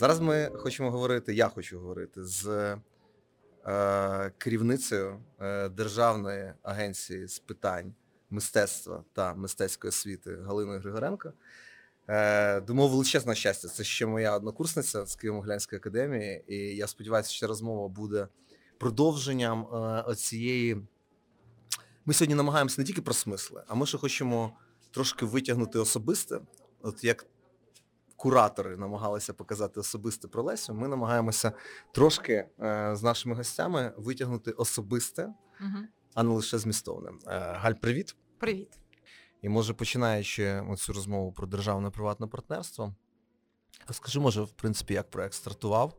зараз ми хочемо говорити, я хочу говорити з е, керівницею е, Державної агенції з питань мистецтва та мистецької освіти Галиною Григоренко. Е, Думаю, величезне щастя. Це ще моя однокурсниця з Києво-Могилянської академії, і я сподіваюся, що розмова буде продовженням е, оцієї. Ми сьогодні намагаємося не тільки про смисли, а ми ще хочемо трошки витягнути особисте. От як куратори намагалися показати особисте про Лесю, ми намагаємося трошки е, з нашими гостями витягнути особисте, Угу. а не лише змістовне. Е, Галь, привіт. Привіт. І може починаючи цю розмову про державне приватне партнерство, розкажи, може, в принципі, як проект стартував,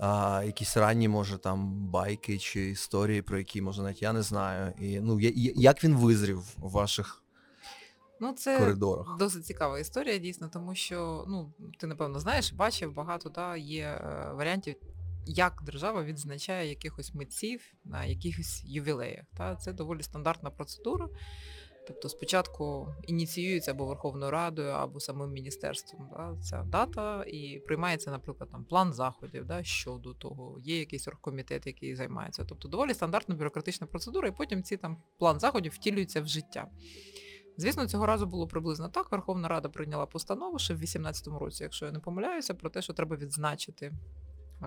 а, якісь ранні, може, там байки чи історії, про які, може, навіть я не знаю. І ну, я- я- як він визрів у ваших Ну, це коридорах? досить цікава історія, дійсно, тому що ну, ти, напевно, знаєш, бачив багато да, є е, варіантів, як держава відзначає якихось митців на якихось ювілеях. Та? Це доволі стандартна процедура. Тобто спочатку ініціюється або Верховною Радою, або самим міністерством да, ця дата, і приймається, наприклад, там план заходів да, щодо того, є якийсь оргкомітет, який займається. Тобто доволі стандартна бюрократична процедура, і потім ці там план заходів втілюються в життя. Звісно, цього разу було приблизно так. Верховна Рада прийняла постанову ще в 2018 році, якщо я не помиляюся, про те, що треба відзначити е,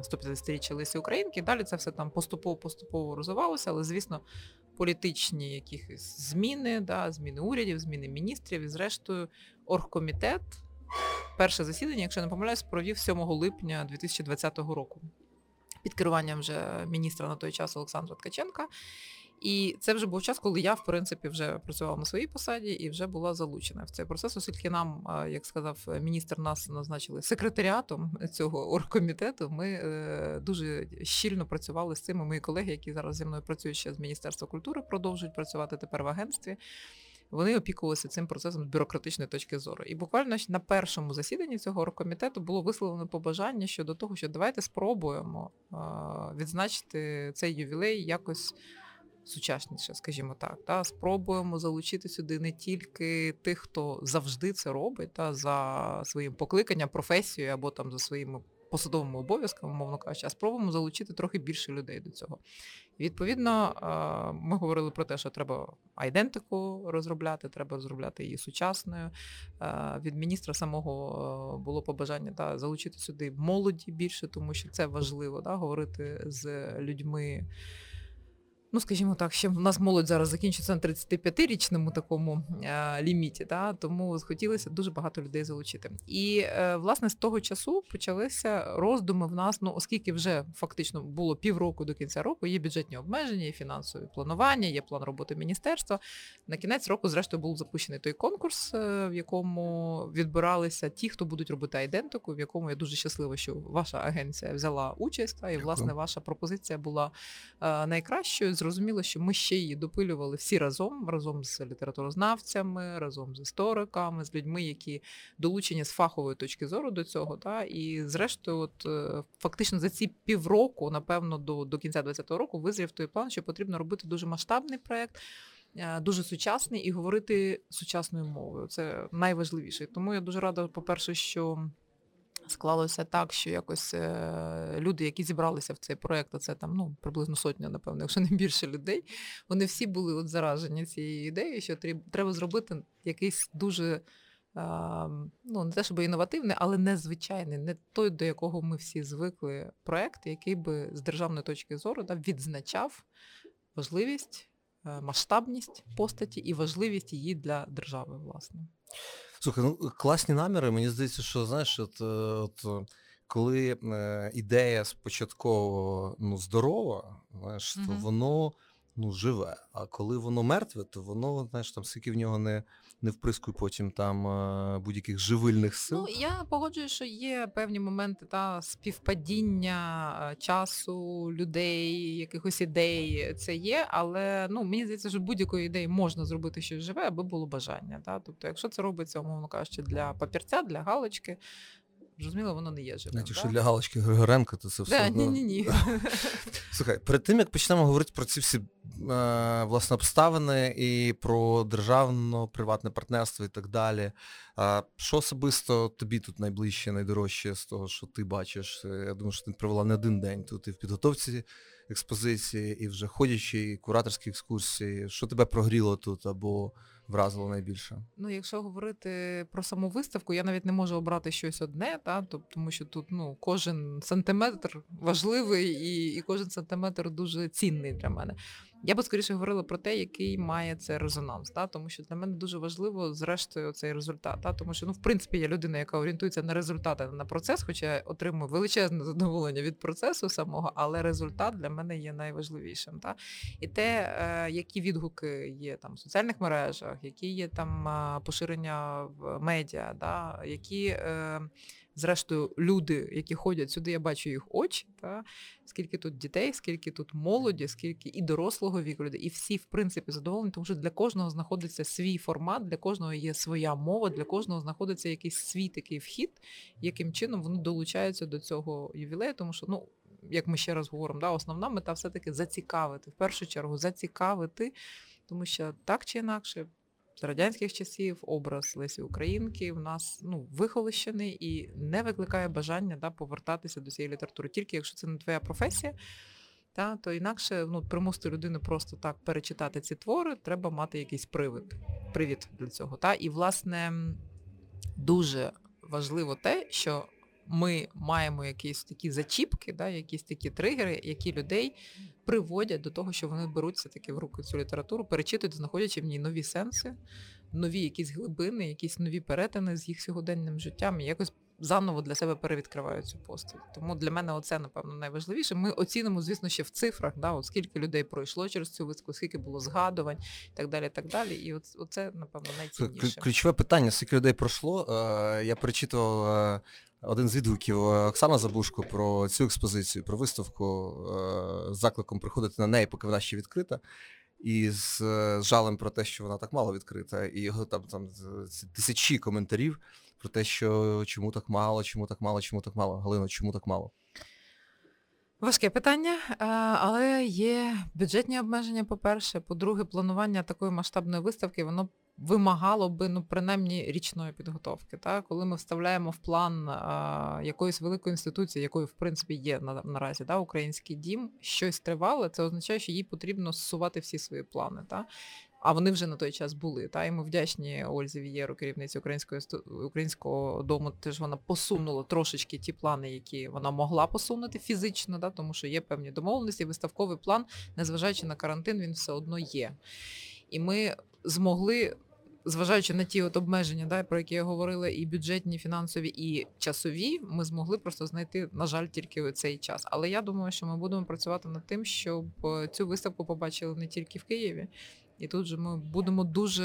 150-річчя Лисі Українки. Далі це все там поступово-поступово розвивалося, але, звісно, політичні якісь зміни, да, зміни урядів, зміни міністрів і зрештою оргкомітет. Перше засідання, якщо я не помиляюсь, провів 7 липня 2020 року під керуванням вже міністра на той час Олександра Ткаченка. І це вже був час, коли я, в принципі, вже працювала на своїй посаді і вже була залучена в цей процес, оскільки нам, е, як сказав міністр, нас назначили секретаріатом цього оргкомітету. Ми е, дуже щільно працювали з цими. Мої колеги, які зараз зі мною працюють ще з Міністерства культури, продовжують працювати тепер в агентстві. Вони опікувалися цим процесом з бюрократичної точки зору. І буквально на першому засіданні цього оргкомітету було висловлено побажання щодо того, що давайте спробуємо е, відзначити цей ювілей якось сучасніше, скажімо так. Та спробуємо залучити сюди не тільки тих, хто завжди це робить, та за своїм покликанням, професією або там за своїми посадовими обов'язками, мовно кажучи, а спробуємо залучити трохи більше людей до цього. Відповідно, ми говорили про те, що треба айдентику розробляти, треба розробляти її сучасною. Від міністра самого е, було побажання та, залучити сюди молоді більше, тому що це важливо, да, говорити з людьми. Ну, скажімо так, ще в нас молодь зараз закінчується на 35-річному такому е, ліміті, да, тому хотілося дуже багато людей залучити. І е, власне з того часу почалися роздуми в нас, ну оскільки вже фактично було півроку до кінця року, є бюджетні обмеження, є фінансові планування, є план роботи міністерства. На кінець року, зрештою, був запущений той конкурс, е, в якому відбиралися ті, хто будуть робити айдентику, в якому я дуже щаслива, що ваша агенція взяла участь, та, і власне ваша пропозиція була е, найкращою. Зрозуміло, що ми ще її допилювали всі разом, разом з літературознавцями, разом з істориками, з людьми, які долучені з фахової точки зору до цього. Та, і зрештою, от е, фактично за ці півроку, напевно, до, до кінця 2020 року визрів той план, що потрібно робити дуже масштабний проект. е, Дуже сучасний і говорити сучасною мовою. Це найважливіше. Тому я дуже рада, по-перше, що склалося так, що якось е, люди, які зібралися в цей проект, а це там ну, приблизно сотня, напевно, якщо не більше людей, вони всі були от заражені цією ідеєю, що треба зробити якийсь дуже. Ну, не те, щоб інновативний, але незвичайний, не той, до якого ми всі звикли проект, який би з державної точки зору да, відзначав важливість, е, масштабність постаті і важливість її для держави, власне. Слухай, ну класні наміри. Мені здається, що знаєш, от, е, от е, коли е, ідея спочатку ну, здорова, знаєш, то воно ну, живе. А коли воно мертве, то воно, знаєш, там скільки в нього не, не вприскує потім там е, будь-яких живильних сил. Ну, я погоджуюсь, що є певні моменти та співпадіння е, часу, людей, якихось ідей. Це є, але ну мені здається, що будь-якої ідеї можна зробити щось живе, аби було бажання. Та? Тобто, якщо це робиться, умовно кажучи, для папірця, для галочки. Зрозуміло, воно не є живим. Навіть якщо для Галочки Григоренко, то це все. Да, одно... Ні, ні, ні. Слухай, перед тим як почнемо говорити про ці всі е, власне обставини і про державно-приватне партнерство і так далі. А що особисто тобі тут найближче, найдорожче з того, що ти бачиш? Я думаю, що ти провела не один день тут і в підготовці експозиції, і вже ходячи, і кураторські екскурсії. Що тебе прогріло тут або вразило найбільше? Ну, якщо говорити про саму виставку, я навіть не можу обрати щось одне, та, тому що тут ну, кожен сантиметр важливий і, і кожен сантиметр дуже цінний для мене. Я би скоріше говорила про те, який має це резонанс, та? тому що для мене дуже важливо, зрештою, цей результат. Та? Тому що, ну, в принципі, я людина, яка орієнтується на результати, а не на процес, хоча я отримую величезне задоволення від процесу самого, але результат для мене є найважливішим. Та? І те, е, які відгуки є там в соціальних мережах, які є там поширення в медіа, да? які. Зрештою, люди, які ходять сюди, я бачу їх очі, та скільки тут дітей, скільки тут молоді, скільки і дорослого віку людей, і всі, в принципі, задоволені, тому що для кожного знаходиться свій формат, для кожного є своя мова, для кожного знаходиться якийсь свій такий вхід, яким чином вони долучаються до цього ювілею, тому що ну. Як ми ще раз говоримо, да, основна мета все-таки зацікавити, в першу чергу зацікавити, тому що так чи інакше з радянських часів образ Лесі Українки в нас ну, вихолощений і не викликає бажання да, повертатися до цієї літератури. Тільки якщо це не твоя професія, та, то інакше ну, примусити людину просто так перечитати ці твори, треба мати якийсь привид, привід для цього. Та? І, власне, дуже важливо те, що ми маємо якісь такі зачіпки, да, якісь такі тригери, які людей приводять до того, що вони беруть все-таки в руки цю літературу, перечитують, знаходячи в ній нові сенси, нові якісь глибини, якісь нові перетини з їх сьогоденним життям і якось заново для себе перевідкривають цю постать. Тому для мене оце, напевно, найважливіше. Ми оцінимо, звісно, ще в цифрах, да, от скільки людей пройшло через цю виставку, скільки було згадувань і так далі. так далі. І от, оце, напевно, найцінніше. Ключове питання, скільки людей пройшло. Е, я перечитував е, один з відгуків е, Оксана Забушко про цю експозицію, про виставку з закликом приходити на неї, поки вона ще відкрита. І з, з жалем про те, що вона так мало відкрита, і його там там тисячі коментарів про те, що чому так мало, чому так мало, чому так мало. Галина, чому так мало? Важке питання, але є бюджетні обмеження, по-перше. По-друге, планування такої масштабної виставки, воно вимагало би ну, принаймні річної підготовки. Так? Коли ми вставляємо в план а, якоїсь великої інституції, якою в принципі є на, наразі да, український дім, щось тривале, це означає, що їй потрібно зсувати всі свої плани. Так? А вони вже на той час були. Та і ми вдячні Ользі Вієру, керівниці української українського дому. Теж вона посунула трошечки ті плани, які вона могла посунути фізично, да, тому що є певні домовленості. Виставковий план, незважаючи на карантин, він все одно є. І ми змогли. Зважаючи на ті от обмеження, да, про які я говорила, і бюджетні, фінансові, і часові, ми змогли просто знайти, на жаль, тільки цей час. Але я думаю, що ми будемо працювати над тим, щоб цю виставку побачили не тільки в Києві, і тут же ми будемо дуже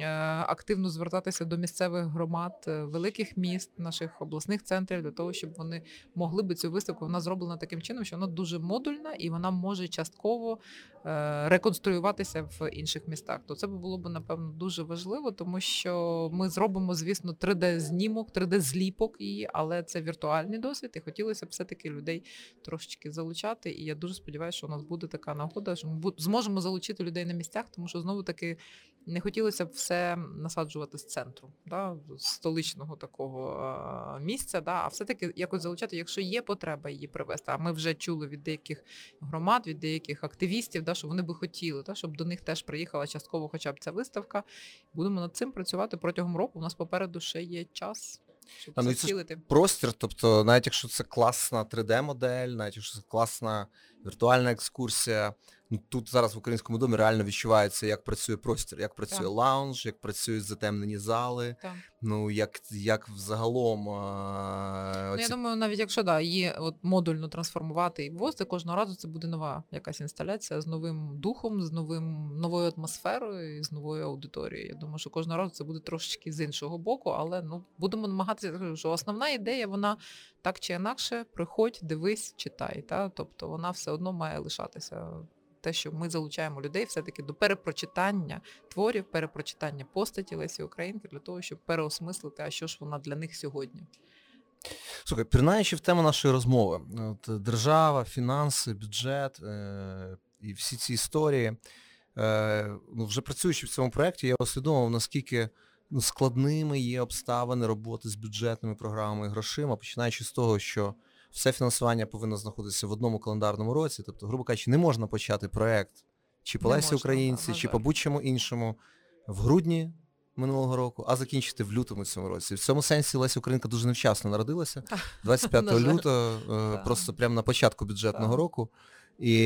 е, активно звертатися до місцевих громад, е, великих міст, наших обласних центрів для того, щоб вони могли би цю виставку. Вона зроблена таким чином, що вона дуже модульна і вона може частково е, реконструюватися в інших містах. То це було б напевно дуже важливо, тому що ми зробимо, звісно, 3D-знімок, 3D-зліпок її, але це віртуальний досвід, і хотілося б все-таки людей трошечки залучати. І я дуже сподіваюся, що у нас буде така нагода, що ми зможемо залучити людей на місцях, тому тому що знову таки не хотілося б все насаджувати з центру, да, з столичного такого місця, да, а все-таки якось залучати, якщо є потреба її привести. А ми вже чули від деяких громад, від деяких активістів, да, що вони би хотіли, да, щоб до них теж приїхала частково хоча б ця виставка. Будемо над цим працювати протягом року. У нас попереду ще є час. Щоб а, ну, це простір, тобто, навіть якщо це класна 3D-модель, навіть якщо це класна віртуальна екскурсія, ну тут зараз в українському домі реально відчувається, як працює простір, як працює так. лаунж, як працюють затемнені зали, так. ну як як взагалом. А, ну, Я думаю, навіть якщо да, її от модульно трансформувати і ввозити, кожного разу це буде нова якась інсталяція з новим духом, з новим новою атмосферою і з новою аудиторією. Я думаю, що кожного разу це буде трошечки з іншого боку, але ну будемо намагатися, що основна ідея, вона так чи інакше, приходь, дивись, читай. Та? Тобто вона все одно має лишатися те, що ми залучаємо людей все-таки до перепрочитання творів, перепрочитання постаті Лесі Українки для того, щоб переосмислити, а що ж вона для них сьогодні. Слухай, пірнаючи в тему нашої розмови, от держава, фінанси, бюджет е- і всі ці історії, е- ну, вже працюючи в цьому проєкті, я усвідомив, наскільки ну, складними є обставини роботи з бюджетними програмами і грошима, починаючи з того, що все фінансування повинно знаходитися в одному календарному році. Тобто, грубо кажучи, не можна почати проєкт чи по Лесі Українці, чи по будь-чому іншому в грудні минулого року, а закінчити в лютому цьому році. В цьому сенсі Леся Українка дуже невчасно народилася. 25 лютого, е, просто прямо на початку бюджетного року. І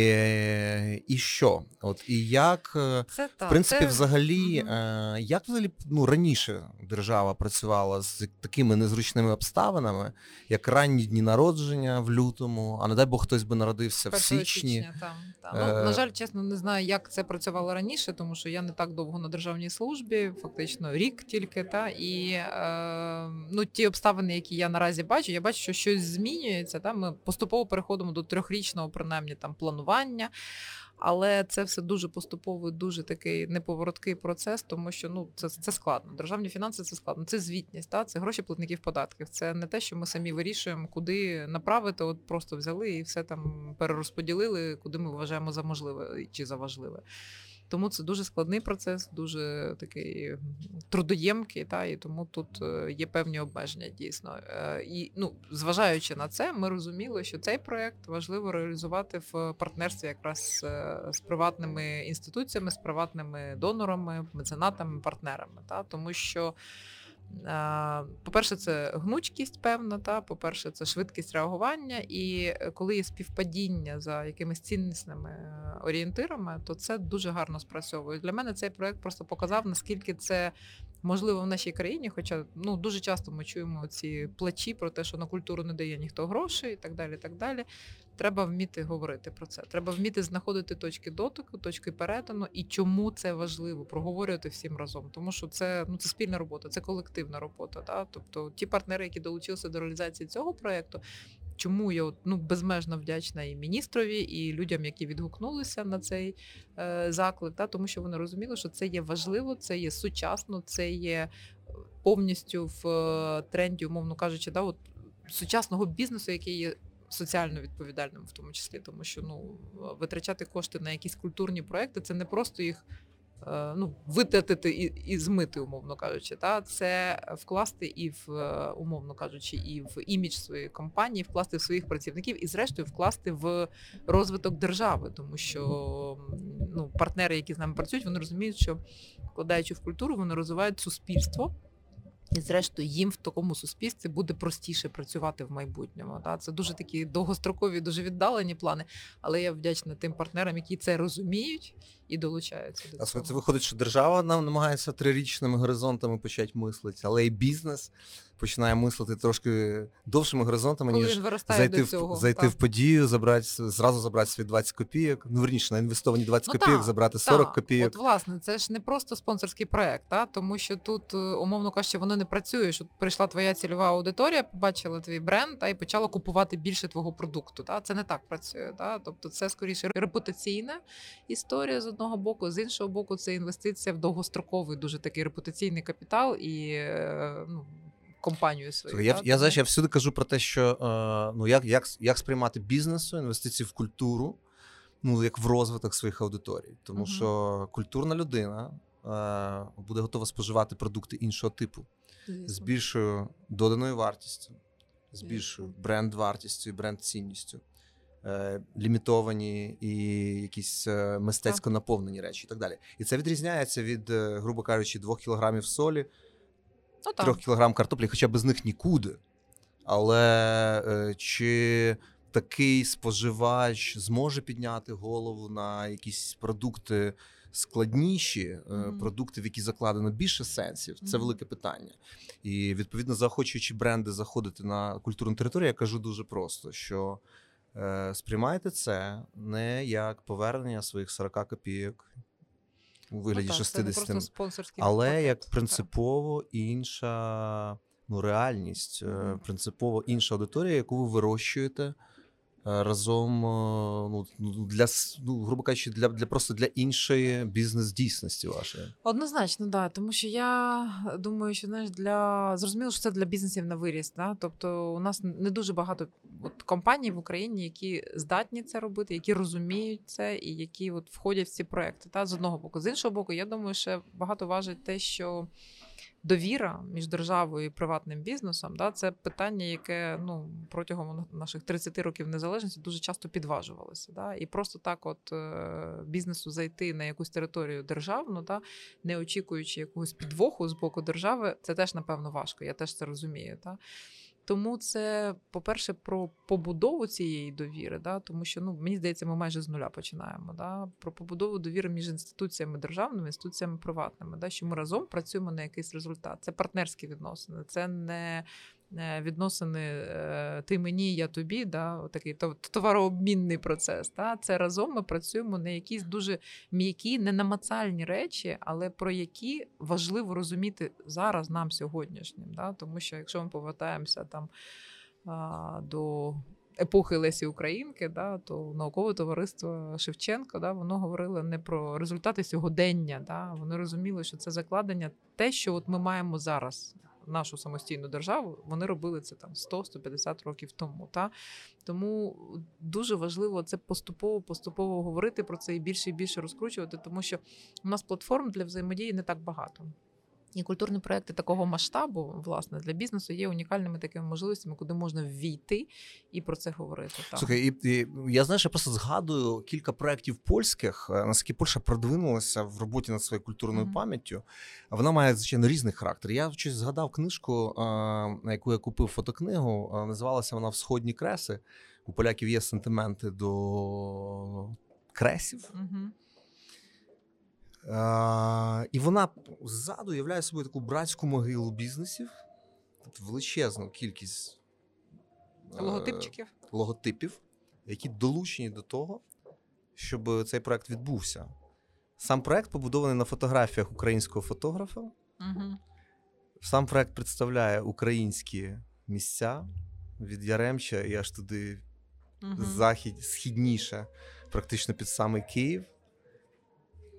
і що? От І як, е, це, в принципі, це... взагалі, угу. як взагалі ну, раніше держава працювала з такими незручними обставинами, як ранні дні народження в лютому, а не дай Бог хтось би народився в січні. Січня, там, там. Е... Ну, На жаль, чесно, не знаю, як це працювало раніше, тому що я не так довго на державній службі, фактично рік тільки. Та, І е, ну, ті обставини, які я наразі бачу, я бачу, що щось змінюється. Та, Ми поступово переходимо до трьохрічного, принаймні там планування. Але це все дуже поступовий, дуже такий неповороткий процес, тому що ну це це складно. Державні фінанси це складно. Це звітність, та це гроші платників податків. Це не те, що ми самі вирішуємо, куди направити. От просто взяли і все там перерозподілили, куди ми вважаємо за можливе чи за важливе. Тому це дуже складний процес, дуже такий трудоємкий, та і тому тут е, є певні обмеження дійсно. Е, і ну, зважаючи на це, ми розуміли, що цей проект важливо реалізувати в партнерстві якраз е, з приватними інституціями, з приватними донорами, меценатами, партнерами, та тому що. По-перше, це гнучкість певна, та по-перше, це швидкість реагування. І е, коли є співпадіння за якимись ціннісними е, орієнтирами, то це дуже гарно спрацьовує. Для мене цей проект просто показав, наскільки це можливо в нашій країні. Хоча ну дуже часто ми чуємо ці плачі про те, що на культуру не дає ніхто грошей, і так далі. І так далі. Треба вміти говорити про це. Треба вміти знаходити точки дотику, точки перетину і чому це важливо проговорювати всім разом. Тому що це ну це спільна робота, це колективна робота. Да? Тобто ті партнери, які долучилися до реалізації цього проєкту, чому я ну безмежно вдячна і міністрові, і людям, які відгукнулися на цей е, заклик, та тому що вони розуміли, що це є важливо, це є сучасно, це є повністю в е, тренді, умовно кажучи, да, от сучасного бізнесу, який є соціально відповідальним, в тому числі, тому що ну витрачати кошти на якісь культурні проекти це не просто їх. Е, ну, витратити і і змити, умовно кажучи, та це вкласти і в е, умовно кажучи, і в імідж своєї компанії, вкласти в своїх працівників і, зрештою, вкласти в розвиток держави, тому що ну, партнери, які з нами працюють, вони розуміють, що вкладаючи в культуру, вони розвивають суспільство. І, зрештою, їм в такому суспільстві буде простіше працювати в майбутньому. Та це дуже такі довгострокові, дуже віддалені плани. Але я вдячна тим партнерам, які це розуміють і долучаються до цього. А це виходить, що держава нам намагається трирічними горизонтами почати мислити, але і бізнес починає мислити трошки довшими горизонтами, Коли ніж зайти в зайти в подію, забрати зразу забрати свої 20 копійок. Ну верніше на інвестовані 20 ну, копійок, та, забрати 40 та. копійок. От власне, це ж не просто спонсорський проект, та тому що тут, е, умовно кажучи, воно не працює. Що прийшла твоя цільова аудиторія, побачила твій бренд та і почала купувати більше твого продукту. Та це не так працює. Та тобто, це скоріше репутаційна історія з одного боку, з іншого боку, це інвестиція в довгостроковий, дуже такий репутаційний капітал і е, ну компанію свою. Я я, знаєш, я всюди кажу про те, що е, ну як як, як сприймати бізнесу, інвестиції в культуру, ну як в розвиток своїх аудиторій. Тому uh що культурна людина е, буде готова споживати продукти іншого типу Звісно. з більшою доданою вартістю, з більшою бренд-вартістю і бренд-цінністю. Е, лімітовані і якісь е, мистецько наповнені речі, і так далі. І це відрізняється від, е, грубо кажучи, двох кілограмів солі ну, трьох кілограм картоплі, хоча без них нікуди. Але е, чи такий споживач зможе підняти голову на якісь продукти складніші, mm-hmm. продукти, в які закладено більше сенсів? Це велике питання. І відповідно, заохочуючи бренди заходити на культурну територію, я кажу дуже просто: що сприймайте це не як повернення своїх 40 копійок у вигляді ну, так, 60, але пакет, як принципово інша ну, реальність, mm-hmm. принципово інша аудиторія, яку ви вирощуєте разом ну, ну, для ну, грубо кажучи, для для просто для іншої бізнес-дійсності вашої? Однозначно, да. Тому що я думаю, що знаєш, для зрозуміло, що це для бізнесів на виріст. Да? Тобто, у нас не дуже багато от, компаній в Україні, які здатні це робити, які розуміють це і які от входять в ці проекти. Та з одного боку, з іншого боку, я думаю, що багато важить те, що довіра між державою і приватним бізнесом, да, це питання, яке ну протягом наших 30 років незалежності дуже часто підважувалося. Да, І просто так, от е, бізнесу зайти на якусь територію державну, да, не очікуючи якогось підвоху з боку держави, це теж напевно важко. Я теж це розумію. Да. Тому це, по-перше, про побудову цієї довіри, да, тому що ну мені здається, ми майже з нуля починаємо. Да, Про побудову довіри між інституціями державними, інституціями приватними, да, що ми разом працюємо на якийсь результат. Це партнерські відносини, це не відносини е, ти мені, я тобі, да, такий товарообмінний процес. Да? Це разом ми працюємо на якісь дуже м'які, ненамацальні речі, але про які важливо розуміти зараз нам сьогоднішнім. Да? Тому що якщо ми повертаємося там до епохи Лесі Українки, да, то наукове товариство Шевченка, да, воно говорило не про результати сьогодення. Да, Вони розуміли, що це закладення те, що от ми маємо зараз нашу самостійну державу, вони робили це там 100-150 років тому. Та? Тому дуже важливо це поступово поступово говорити про це і більше і більше розкручувати, тому що у нас платформ для взаємодії не так багато. І культурні проекти такого масштабу, власне, для бізнесу є унікальними такими можливостями, куди можна ввійти і про це говорити. Так. Слухай, і, і я знаєш, я просто згадую кілька проєктів польських, е, наскільки Польща продвинулася в роботі над своєю культурною mm-hmm. пам'яттю. Вона має звичайно різний характер. Я щось згадав книжку, на яку я купив фотокнигу. Називалася вона Всходні креси. У поляків є сентименти до кресів. Mm-hmm. Е, І вона ззаду являє собою таку братську могилу бізнесів, тобто величезну кількість е, логотипчиків, логотипів, які долучені до того, щоб цей проект відбувся. Сам проект побудований на фотографіях українського фотографа. Угу. Сам проект представляє українські місця від Яремча і аж туди угу. захід, східніше, практично під самий Київ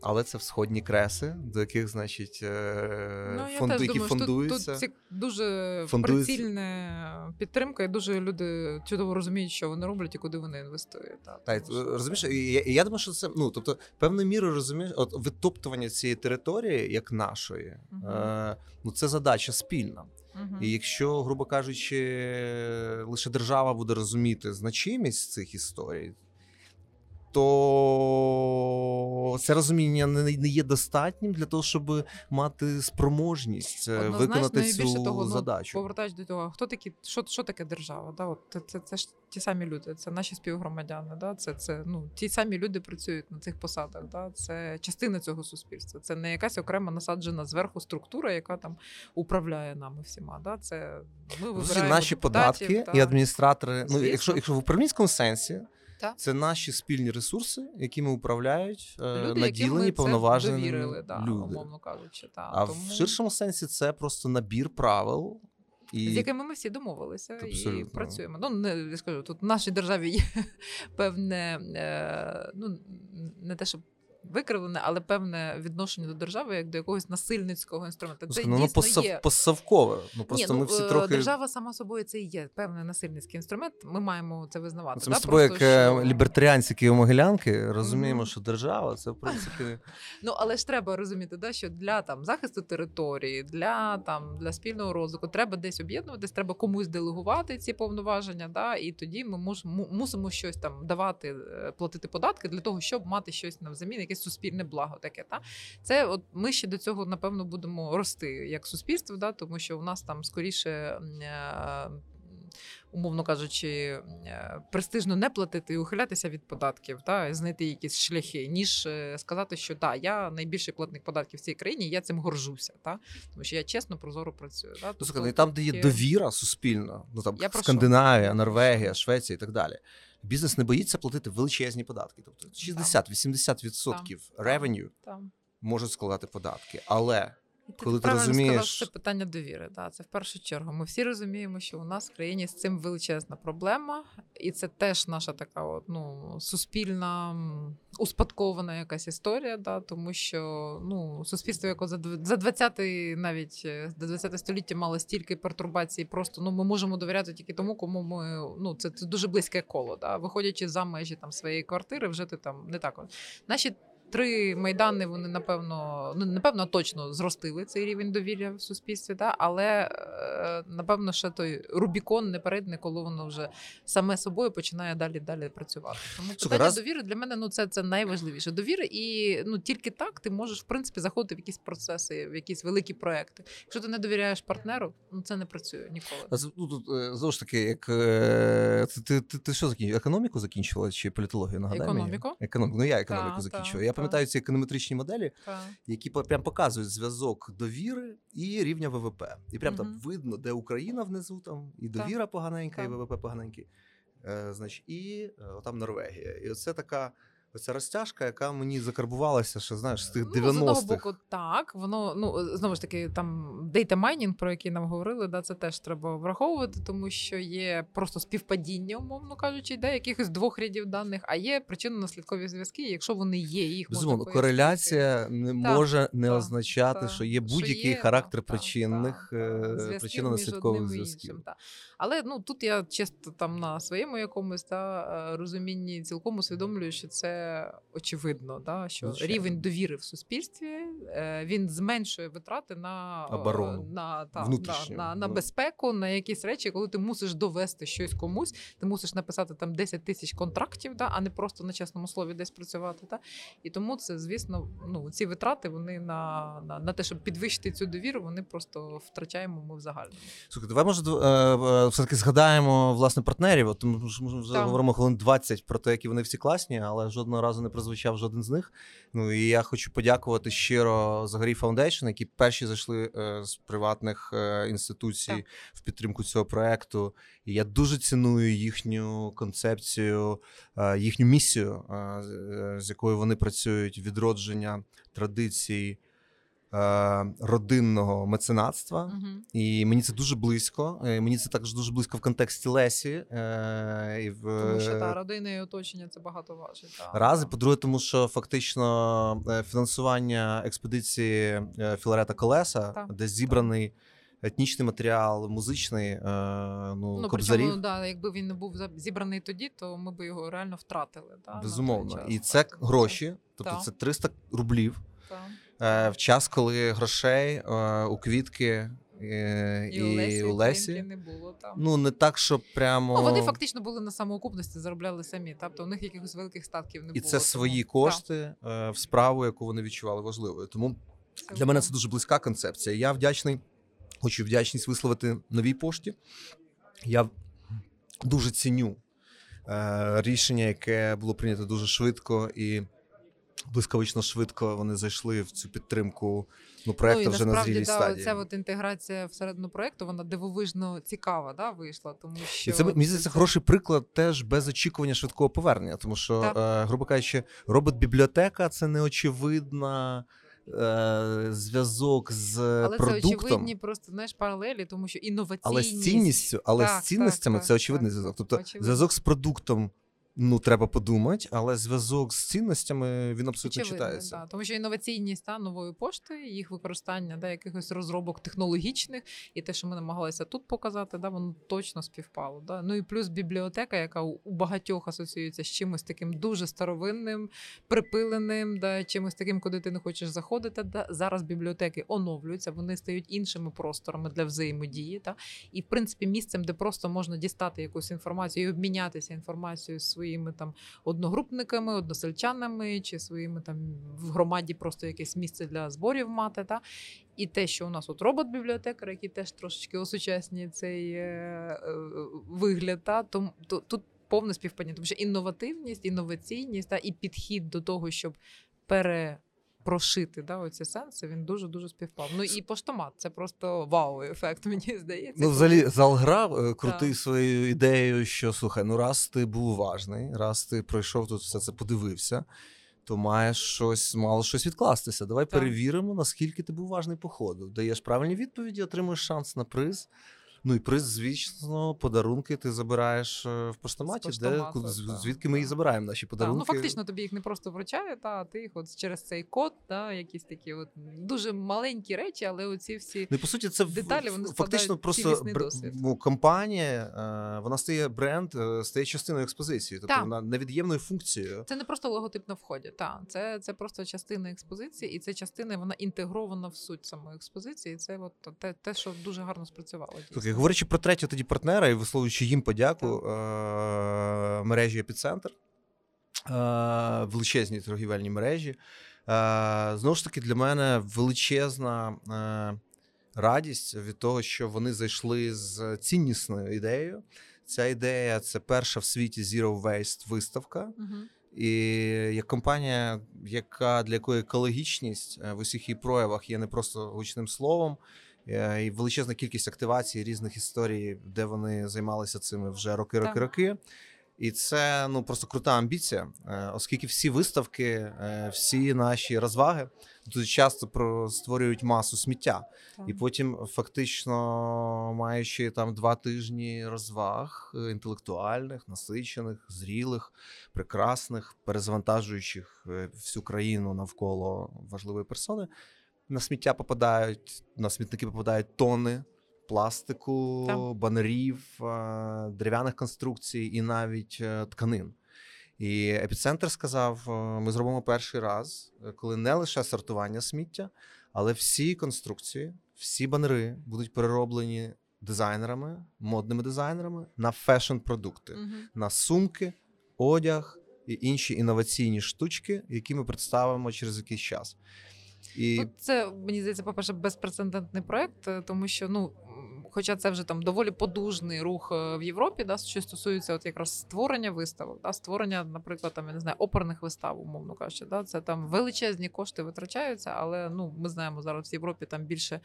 але це всходні креси, до яких, значить, е, ну, фонду, які думаю, фондуються. Тут, тут дуже фондуються. прицільна підтримка, і дуже люди чудово розуміють, що вони роблять і куди вони інвестують. Так, так розумієш, я, я думаю, що це ну, тобто, певною мірою розумієш, от витоптування цієї території, як нашої, угу. е, ну це задача спільна. Угу. І якщо, грубо кажучи, лише держава буде розуміти значимість цих історій то це розуміння не є достатнім для того, щоб мати спроможність е, Однозначно, виконати цю того, ну, задачу. Повертаючись до того, хто такі, що що таке держава? Да? От це, це це, ж ті самі люди, це наші співгромадяни. Да? Це це ну ті самі люди працюють на цих посадах. Да? Це частина цього суспільства. Це не якась окрема насаджена зверху структура, яка там управляє нами всіма. Да? Це ми вибираємо наші податки та... і адміністратори. Ну, якщо якщо в управлінському сенсі. Так. Це наші спільні ресурси, якими управляють е, люди, наділені повноважені довірили, да, люди. умовно кажучи. Та. А Тому... в ширшому сенсі це просто набір правил. І... З якими ми всі домовилися Абсолютно. і працюємо. Ну не я скажу, тут в нашій державі є певне, е, ну не те, щоб викривлене, але певне відношення до держави як до якогось насильницького інструменту. Це ну, дійсно посав, є... посавкове. Ну просто Ні, ми всі е, трохи держава сама собою це і є певний насильницький інструмент. Ми маємо це визнавати. Це ми з тобою, як е, що... лібертаріанці Києво-Могилянки, розуміємо, що держава це в принципі. Ну але ж треба розуміти, да, що для там захисту території, для там для спільного розвитку треба десь об'єднуватись, треба комусь делегувати ці повноваження. Да, І тоді ми мусимо щось там давати, е, платити податки для того, щоб мати щось на взамін якесь суспільне благо таке. Та Це от ми ще до цього, напевно, будемо рости як суспільство, да, тому що у нас там скоріше. Е, умовно кажучи, е, престижно не платити і ухилятися від податків, та знайти якісь шляхи, ніж е, сказати, що да, я найбільший платник податків в цій країні, я цим горжуся, та тому що я чесно прозоро працюю. Та? Тобто, ну, там, де є довіра суспільна, ну там я Скандинавія, Норвегія, Швеція і так далі бізнес не боїться платити величезні податки. Тобто 60-80% ревеню можуть складати податки. Але коли ти правильно розумієш- сказав, що це питання довіри. Да, це в першу чергу. Ми всі розуміємо, що у нас в країні з цим величезна проблема, і це теж наша така от, ну, суспільна успадкована якась історія, да, тому що ну, суспільство, яке за 20 навіть е, до 20 століття мало стільки пертурбацій, просто ну, ми можемо довіряти тільки тому, кому ми ну, це, це дуже близьке коло. Да, виходячи за межі там своєї квартири, вже ти там не так. Наші три майдани вони напевно, ну напевно, точно зростили цей рівень довір'я в суспільстві, да? але е, напевно, ще той Рубікон не перейдне, коли воно вже саме собою починає далі далі працювати. Тому Слухай, питання раз- довіри для мене ну це, це найважливіше. Довіри, і ну тільки так ти можеш в принципі заходити в якісь процеси, в якісь великі проекти. Якщо ти не довіряєш партнеру, ну це не працює ніколи. А ну, тут, е, знову ж таки, як е, ти, ти, ти, ти що закінчила? Економіку закінчила чи політологію? Нагадай Економіку. Мені? Економіку. Ну я економіку Та, закінчила. та, я та. пам'ятаю ці економетричні моделі, Та. які прям показують зв'язок довіри і рівня ВВП. І прям там Мгм. Видно, де Україна внизу, там і Так. довіра поганенька, і ВВП поганенький. Е, значить, і е, там Норвегія. І оце така. Оця розтяжка, яка мені закарбувалася, ще знаєш, з тих Ну, з одного боку, так, воно ну знову ж таки, там дейта майнінг, про який нам говорили, да, це теж треба враховувати, тому що є просто співпадіння, умовно кажучи, де якихось двох рядів даних, а є причинно-наслідкові зв'язки. Якщо вони є, їх Безумовно, кореляція не Так, може не так, означати, так. що є будь-який характер так, причинних е, причинно-наслідкових зв'язків. Але ну тут я чисто там на своєму якомусь та, е, розумінні цілком усвідомлюю, що це очевидно, да, що Звичайно. рівень довіри в суспільстві е, він зменшує витрати на е, Оборону. на, та, на, на, на ну. безпеку, на якісь речі, коли ти мусиш довести щось комусь, ти мусиш написати там 10 тисяч контрактів, да, а не просто на чесному слові десь працювати. Та? І тому це, звісно, ну ці витрати вони на, на, на те, щоб підвищити цю довіру, вони просто втрачаємо ми в загальному. Слухай, давай може все-таки згадаємо власне партнерів. От ми вже Так. говоримо хвилин 20 про те, які вони всі класні, але жодного разу не прозвучав жоден з них. Ну і я хочу подякувати щиро Загорій Foundation, які перші зайшли е, з приватних е, інституцій Так. в підтримку цього проекту. І я дуже ціную їхню концепцію, е, їхню місію, е, з- е, з якою вони працюють, відродження традицій. Е, Родинного меценатства, Угу. і мені це дуже близько. Е, Мені це також дуже близько в контексті Лесі. е, І в... Тому що та родина і оточення це багато важить. Та, Раз, і по-друге, тому що фактично е, фінансування експедиції е, Філарета Колеса, Так, де зібраний етнічний матеріал, музичний, е, ну, Ну, кобзарів. причому, да, якби він не був зібраний тоді, то ми б його реально втратили. Да, Безумовно. І це гроші, тобто Так. це 300 рублів та. Е, в час, коли грошей е, у квітки е, І, у Лесі, у Лесі. Не було там. Ну, не так, що прямо. Ну, вони фактично були на самоокупності, заробляли самі. Тобто у них якихось великих статків не І було. це тому- свої Так, кошти е, в справу, яку вони відчували важливою. Тому для мене це дуже близька концепція. Я вдячний, хочу вдячність висловити новій пошті. Я дуже ціню е, рішення, яке було прийнято дуже швидко і блискавично швидко вони зайшли в цю підтримку ну, проекту ну, вже на зрілій да, стадії. Ця от інтеграція всередину проекту, вона дивовижно цікава, да, вийшла. Тому що І це мені здається хороший приклад теж без очікування швидкого повернення, тому що, е, грубо кажучи, робот-бібліотека це неочевидна е, зв'язок з Але це очевидні просто знаєш паралелі, тому що інноваційність. Але з цінністю, але Так, з цінностями так, це очевидний так. зв'язок. Тобто Очевидно. зв'язок з продуктом. Ну, треба подумати, але зв'язок з цінностями він абсолютно Очевидно, читається. Да. Тому що інноваційність та нової пошти, їх використання да, якихось розробок технологічних, і те, що ми намагалися тут показати, да, воно точно співпало. Да. Ну і плюс бібліотека, яка у багатьох асоціюється з чимось таким дуже старовинним, припиленим, да, чимось таким, куди ти не хочеш заходити. Да. Зараз бібліотеки оновлюються, вони стають іншими просторами для взаємодії. Та. І, в принципі, місцем, де просто можна дістати якусь інформацію і обмінятися інформацією з своїми там одногрупниками, односельчанами чи своїми там в громаді просто якесь місце для зборів мати. Та? І те, що у нас от робот-бібліотекар, який теж трошечки осучаснює цей е, е, вигляд, та? то, то, тут повне співпадіння, тому що інновативність, інноваційність та, і підхід до того, щоб пере. Прошити да, оці сенси, він дуже дуже співпав. Ну і поштомат це просто вау-ефект, мені здається. Ну, взагалі, Залграв е, крутий своєю ідеєю, що слухай, ну раз ти був уважний, раз ти пройшов тут все це, подивився, то маєш щось, мало щось відкластися. Давай Так. перевіримо, наскільки ти був важний по ходу. Даєш правильні відповіді, отримуєш шанс на приз. Ну і приз, звісно, подарунки ти забираєш е, в поштоматі, де звідки ми і забираємо наші Так, подарунки. ну фактично тобі їх не просто вручають, та, а ти їх от через цей код, та, якісь такі от дуже маленькі речі, але оці всі. Ну і по суті, це Деталі, вони фактично просто досвід. ну, компанія, е, вона стає бренд, е, стає частиною експозиції, тобто Так. вона невід'ємною функцією. Це не просто логотип на вході, та це, це просто частина експозиції, і це частина, вона інтегрована в суть самої експозиції. І це от те, те, що дуже гарно спрацювало. дійсно. Слухай, говорячи про третього тоді партнера і висловлюючи їм подяку е- мережі Епіцентр, е- величезній торгівельній мережі. Е- знову ж таки, для мене величезна е- радість від того, що вони зайшли з ціннісною ідеєю. Ця ідея це перша в світі Zero Waste виставка. Мгм. І як компанія, яка для якої екологічність е, в усіх її проявах є не просто гучним словом, і величезна кількість активацій різних історій, де вони займалися цими вже роки, роки, Так. роки. І це ну просто крута амбіція, е, оскільки всі виставки, е, всі наші розваги дуже часто про створюють масу сміття. Та. І потім, фактично, маючи там два тижні розваг е, інтелектуальних, насичених, зрілих, прекрасних, перезавантажуючих е, всю країну навколо важливої персони, на сміття попадають, на смітники попадають тони пластику, Так. банерів, е, дерев'яних конструкцій і навіть е, тканин. І епіцентр сказав: е, ми зробимо перший раз, коли не лише сортування сміття, але всі конструкції, всі банери будуть перероблені дизайнерами, модними дизайнерами на фешн-продукти, Мгм. на сумки, одяг і інші інноваційні штучки, які ми представимо через якийсь час. І це мені здається, по-перше, безпрецедентний проект, е, тому що ну. Хоча це вже там доволі подужний рух е, в Європі, да, що стосується от якраз створення виставок, да, створення, наприклад, там я не знаю, оперних вистав, умовно кажучи, да, це там величезні кошти витрачаються, але ну ми знаємо зараз в Європі там більше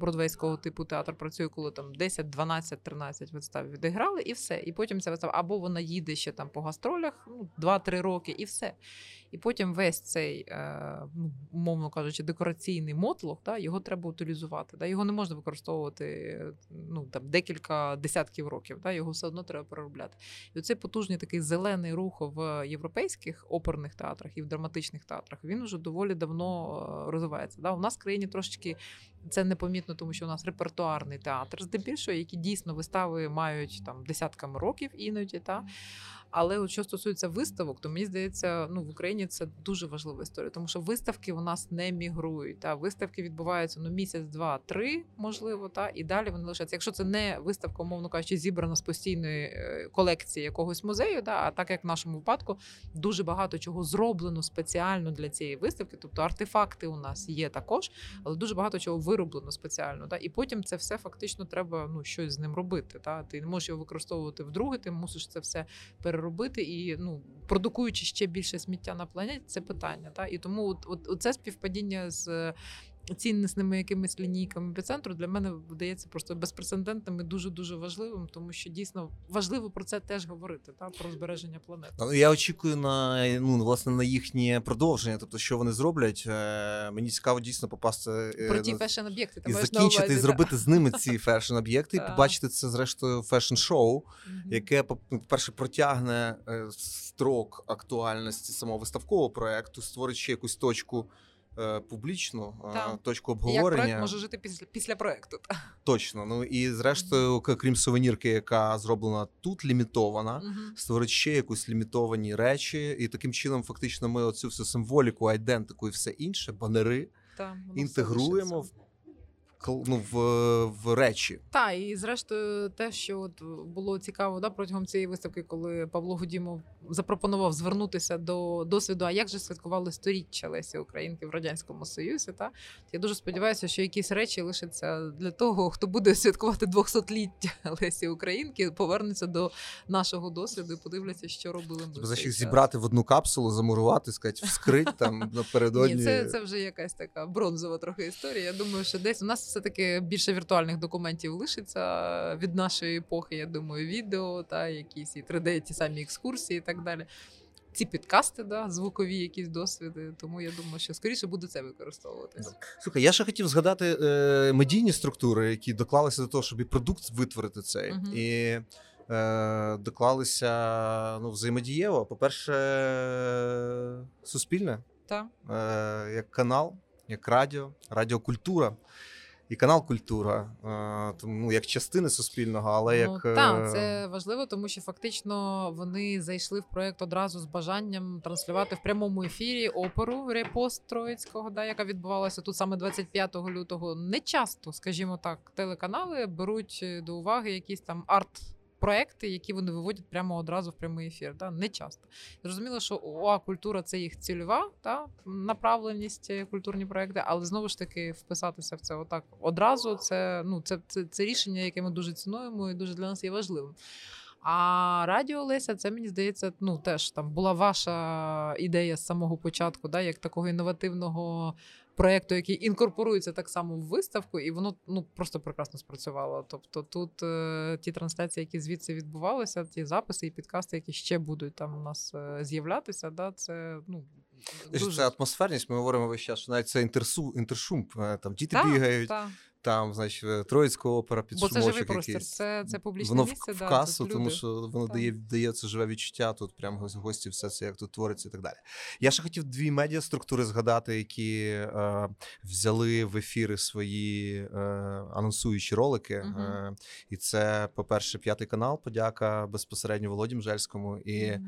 бродвейського типу театр працює, коли там 10, 12, 13 вистав відіграли, і все. І потім ця вистава або вона їде ще там по гастролях, ну 2-3 роки, і все. І потім весь цей, е, ну, умовно кажучи, декораційний мотлох, да, його треба утилізувати. Да, його не можна використовувати ну, там, декілька десятків років, да, його все одно треба переробляти. І оцей потужний такий зелений рух в європейських оперних театрах і в драматичних театрах, він вже доволі давно е, розвивається. Да. У нас в країні трошечки це непомітно, тому що у нас репертуарний театр, здебільшого, які дійсно вистави мають там десятками років іноді. Та? Але от що стосується виставок, то мені здається, ну в Україні це дуже важлива історія, тому що виставки у нас не мігрують. Та виставки відбуваються ну місяць, два, три, можливо, та і далі вони лишаються. Якщо це не виставка, умовно кажучи, зібрана з постійної е, колекції якогось музею, та а так як в нашому випадку дуже багато чого зроблено спеціально для цієї виставки, тобто артефакти у нас є також, але дуже багато чого вироблено спеціально. Та і потім це все фактично треба ну щось з ним робити. Та ти не можеш його використовувати вдруге, ти мусиш це все переробити і ну продукуючи ще більше сміття на планеті, це питання. Та і тому от, от це співпадіння з. Ціннісними якимись лінійками епіцентру для мене видається просто безпрецедентним і дуже дуже важливим, тому що дійсно важливо про це теж говорити, та про збереження планети. Ну, Я очікую на ну власне на їхнє продовження, тобто що вони зроблять. Е, Мені цікаво дійсно попасти е, Про ті fashion об'єкти ти і закінчити, і увазі, та. зробити з ними ці fashion-об'єкти, і побачити це зрештою fashion-шоу, яке по- по-перше протягне е, строк актуальності самого виставкового проекту, створить ще якусь точку. Е, Публічну е, точку обговорення. Як проект може жити після після проекту. Та. точно. Ну і зрештою, крім сувенірки, яка зроблена тут, лімітована, угу. створить ще якусь лімітовані речі, і таким чином, фактично, ми оцю всю символіку, айдентику і все інше, банери Та, інтегруємо в ну, в, в речі. Так, і зрештою, те, що от було цікаво да, протягом цієї виставки, коли Павло Гудімов запропонував звернутися до досвіду, а як же святкували сторіччя Лесі Українки в радянському Союзі. Та я дуже сподіваюся, що якісь речі лишаться для того, хто буде святкувати 200-ліття Лесі Українки, повернеться до нашого досвіду і подивляться, що робили ми. час. зібрати в одну капсулу, замурувати, сказати, вскрить там напередодні. Ні, це, це вже якась така бронзова трохи історія. Я думаю, що десь у нас все-таки більше віртуальних документів лишиться від нашої епохи. Я думаю, відео та якісь і 3D, ті самі екскурсії і так далі. ці підкасти, да, звукові якісь досвіди. Тому я думаю, що скоріше буде це використовуватись. Слухай, я ще хотів згадати е, медійні структури, які доклалися до того, щоб і продукт витворити цей. Мгм. І е, доклалися ну, взаємодієво. По-перше, суспільне, Та. е, як канал, як радіо, радіокультура. І канал Культура, е, тому ну, як частини суспільного, але як. Ну, е, так, це важливо, тому що фактично вони зайшли в проект одразу з бажанням транслювати в прямому ефірі оперу репост Троїцького, да, яка відбувалася тут саме 25 лютого. Не часто, скажімо так, телеканали беруть е, до уваги якісь там арт. Проекти, які вони виводять прямо одразу в прямий ефір, да? не часто. Зрозуміло, що ОА культура це їх цільова та направленість е, культурні проекти, але знову ж таки вписатися в це отак одразу. Це ну це, це, це рішення, яке ми дуже цінуємо і дуже для нас є важливим. А радіо Леся, це мені здається, ну теж там була ваша ідея з самого початку, да, як такого інновативного проєкту, який інкорпорується так само в виставку, і воно ну просто прекрасно спрацювало. Тобто тут е, ті трансляції, які звідси відбувалися, ті записи і підкасти, які ще будуть там у нас е, з'являтися, да, це ну. Дуже... Це атмосферність, ми говоримо весь час, що навіть це інтерсу, інтершум, е, там діти та, бігають, та. Там, значить, Троїцька опера під Бо це живий якийсь. це, це публічне воно місце. в, да, в касу, тут тому люди. що воно Так. дає, дає це живе відчуття, тут прямо гості, все це як тут твориться і так далі. Я ще хотів дві медіаструктури згадати, які е, взяли в ефіри свої е, анонсуючі ролики. Мгм. Е, і це, по-перше, п'ятий канал, подяка безпосередньо Володі Мжельському. І.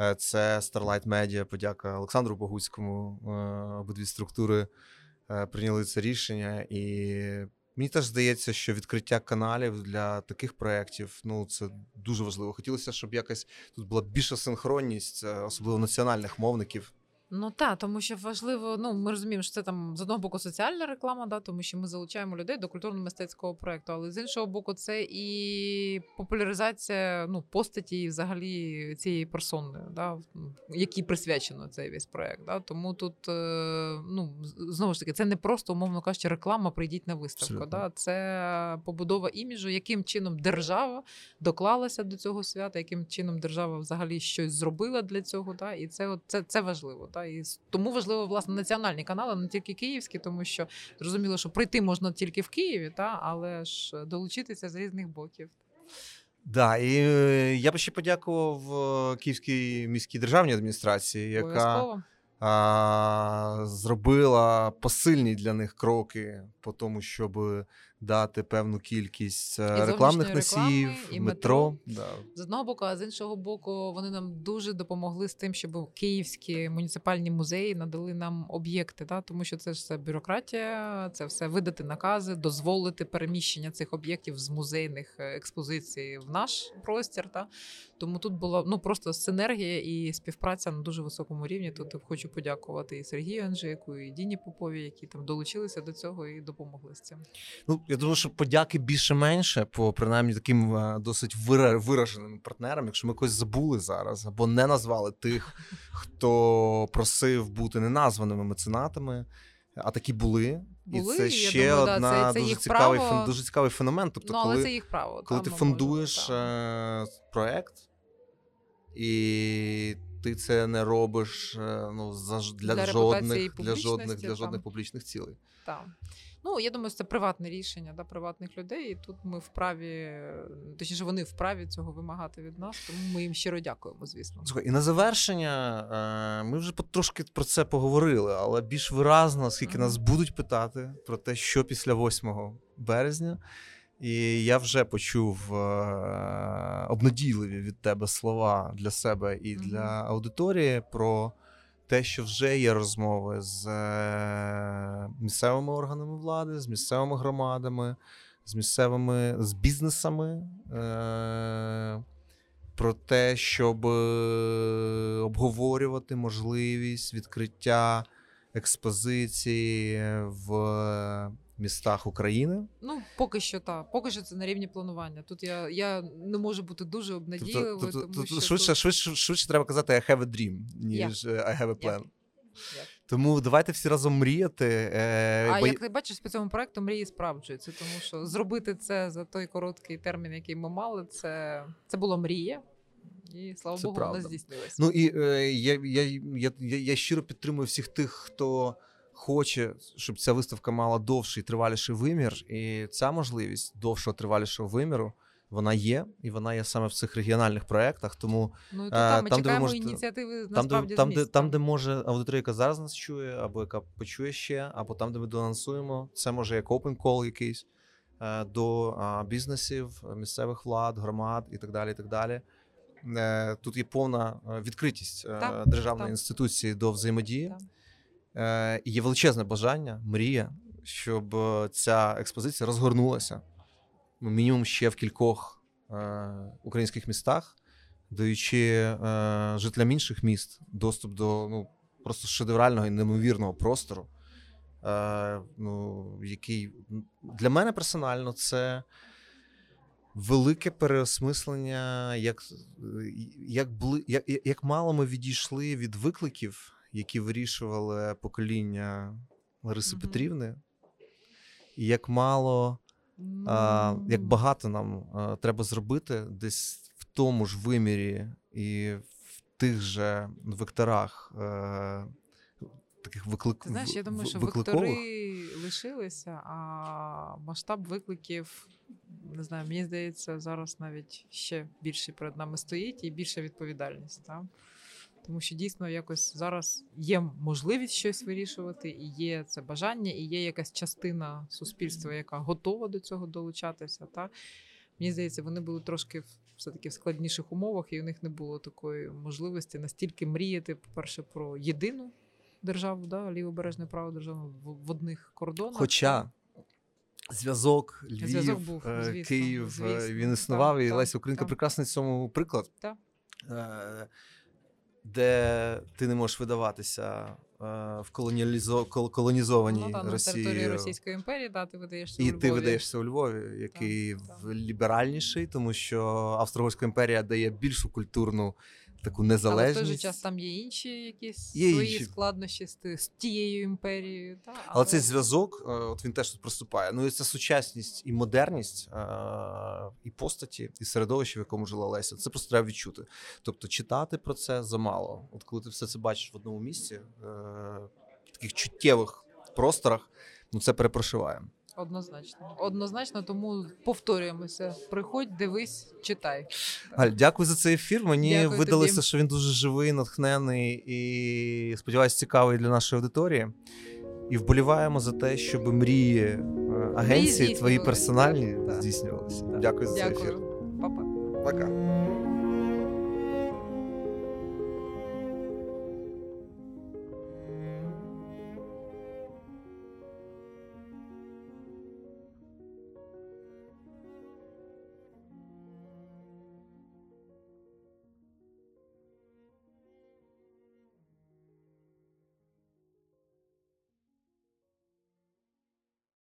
Е, Це Starlight Media, подяка Олександру Богуцькому. Е, Обидві структури е, прийняли це рішення. І мені теж здається, що відкриття каналів для таких проєктів ну, це дуже важливо. Хотілося, щоб якась тут була більша синхронність, е, особливо національних мовників. Ну так, тому що важливо, ну ми розуміємо, що це там з одного боку соціальна реклама, да, тому що ми залучаємо людей до культурно-мистецького проекту, але з іншого боку, це і популяризація ну, постаті і взагалі цієї персони, да, якій присвячено цей весь проект. Да. Тому тут, е, ну знову ж таки, це не просто, умовно кажучи, реклама, прийдіть на виставку. Абсолютно. Да. Це побудова іміджу, яким чином держава доклалася до цього свята, яким чином держава взагалі щось зробила для цього. Да, і це, от- це, це важливо. Та, і тому важливо, власне, національні канали, не тільки київські, тому що зрозуміло, що прийти можна тільки в Києві, та, але ж долучитися з різних боків. Да, і е, я би ще подякував е, Київській міській державній адміністрації, яка а, зробила посильні для них кроки по тому, щоб дати певну кількість е, І рекламних носіїв, реклами, і метро. метро. Да. З одного боку, а з іншого боку, вони нам дуже допомогли з тим, щоб київські муніципальні музеї надали нам об'єкти, та? тому що це ж все бюрократія, це все видати накази, дозволити переміщення цих об'єктів з музейних е, експозицій в наш простір. Та? Тому тут була ну просто синергія і співпраця на дуже високому рівні. Тут хочу подякувати і Сергію Анжику, і Діні Попові, які там долучилися до цього і допомогли з цим. Ну, я думаю, що подяки більше-менше, по принаймні таким е, досить вира- вираженим партнерам. Якщо ми когось забули зараз або не назвали тих, хто просив бути неназваними меценатами, а такі були. Були, і це я ще думаю, да, одна це- це дуже їх цікавий право. фен- дуже цікавий феномен. Тобто, ну, але коли, це їх право. коли ти фондуєш е, проект, і ти це не робиш е, ну, за, для, Для жодних, для жодних, для жодних публічних цілей. Так. Ну, я думаю, це приватне рішення да, приватних людей, і тут ми вправі, точніше, вони вправі цього вимагати від нас, тому ми їм щиро дякуємо, звісно. Слухай, і на завершення е, ми вже трошки про це поговорили, але більш виразно, оскільки Мгм. нас будуть питати про те, що після 8 березня. І я вже почув е, обнадійливі від тебе слова для себе і для аудиторії про те, що вже є розмови з е, місцевими органами влади, з місцевими громадами, з місцевими з бізнесами. Е, про те, щоб е, обговорювати можливість відкриття експозиції в містах України. Ну, поки що так. Поки що це на рівні планування. Тут я, я не можу бути дуже обнадійливою, Тобто, тому тобто, що швидше, тут... швидше, швидше треба казати I have a dream, ніж е, I have a plan. Як? Як? Тому давайте всі разом мріяти. Е, А бо- як ти бачиш, по цьому проекту мрії справджуються, тому що зробити це за той короткий термін, який ми мали, це, це була мрія. і слава Це Богу, правда. воно здійснилося. Ну і е, я, я, я, я, я щиро підтримую всіх тих, хто хоче, щоб ця виставка мала довший триваліший вимір. І ця можливість довшого тривалішого виміру вона є, і вона є саме в цих регіональних проєктах. Тому Ну то е, там ми там, де ви можете- ініціативи там, де, там, де, там, де може аудиторія, яка зараз нас чує, або яка почує ще, або там, де ми доанонсуємо, це може як open call якийсь е, до бізнесів, місцевих влад, громад і так далі. І так далі. Е, Тут є повна відкритість Так, державної так. інституції до взаємодії. Так. Е, І є величезне бажання, мрія, щоб е, ця експозиція розгорнулася ну, мінімум ще в кількох е, українських містах, даючи жителям інших міст доступ до ну, просто шедеврального і неймовірного простору, ну, який для мене персонально це велике переосмислення, як, як, як, як мало ми відійшли від викликів, які вирішували покоління Лариси Мгм. Петрівни, і як мало а, як Ну, багато нам а, треба зробити десь в тому ж вимірі і в тих же векторах е, таких виклик... Ти знаєш, я думаю, що викликових. вектори лишилися, а масштаб викликів, не знаю, мені здається, зараз навіть ще більше перед нами стоїть і більша відповідальність. Так? Тому що дійсно якось зараз є можливість щось вирішувати, і є це бажання, і є якась частина суспільства, яка готова до цього долучатися. Та? Мені здається, вони були трошки в- все-таки в складніших умовах, і у них не було такої можливості настільки мріяти, по-перше, про єдину державу, да, лівобережне право державу в, одних кордонах. Хоча зв'язок, Львів, Зв'язок був, е, звісно, Київ, е, звісно. він існував, Так, і Леся Українка так. прекрасний цьому приклад. Так. Де ти не можеш видаватися е, в колоніалізо... кол- колонізованій ну, та, на території. Російської імперії, да, ти видаєшся І у ти видаєшся у Львові, який Так, так. в- ліберальніший, тому що Австро-Угорська імперія дає більшу культурну таку Але в незалежність. той же час там є інші якісь Є свої інші. складнощі з, з тією імперією. Та, Але цей зв'язок, е, от він теж тут проступає. Ну і це сучасність і модерність, е, і постаті, і середовище, в якому жила Леся. Це просто треба відчути. Тобто читати про це замало. От коли ти все це бачиш в одному місці, е, в таких чуттєвих просторах, ну це перепрошиває. Однозначно. Однозначно, тому повторюємося. Приходь, дивись, читай. Галь, дякую за цей ефір. Мені Дякую видалося, тобі. що він дуже живий, натхнений і сподіваюся, цікавий для нашої аудиторії. І вболіваємо за те, щоб мрії е, агенції твої персональні так, здійснювалися. Так. Дякую за цей ефір. Дякую. Па-па. Пока.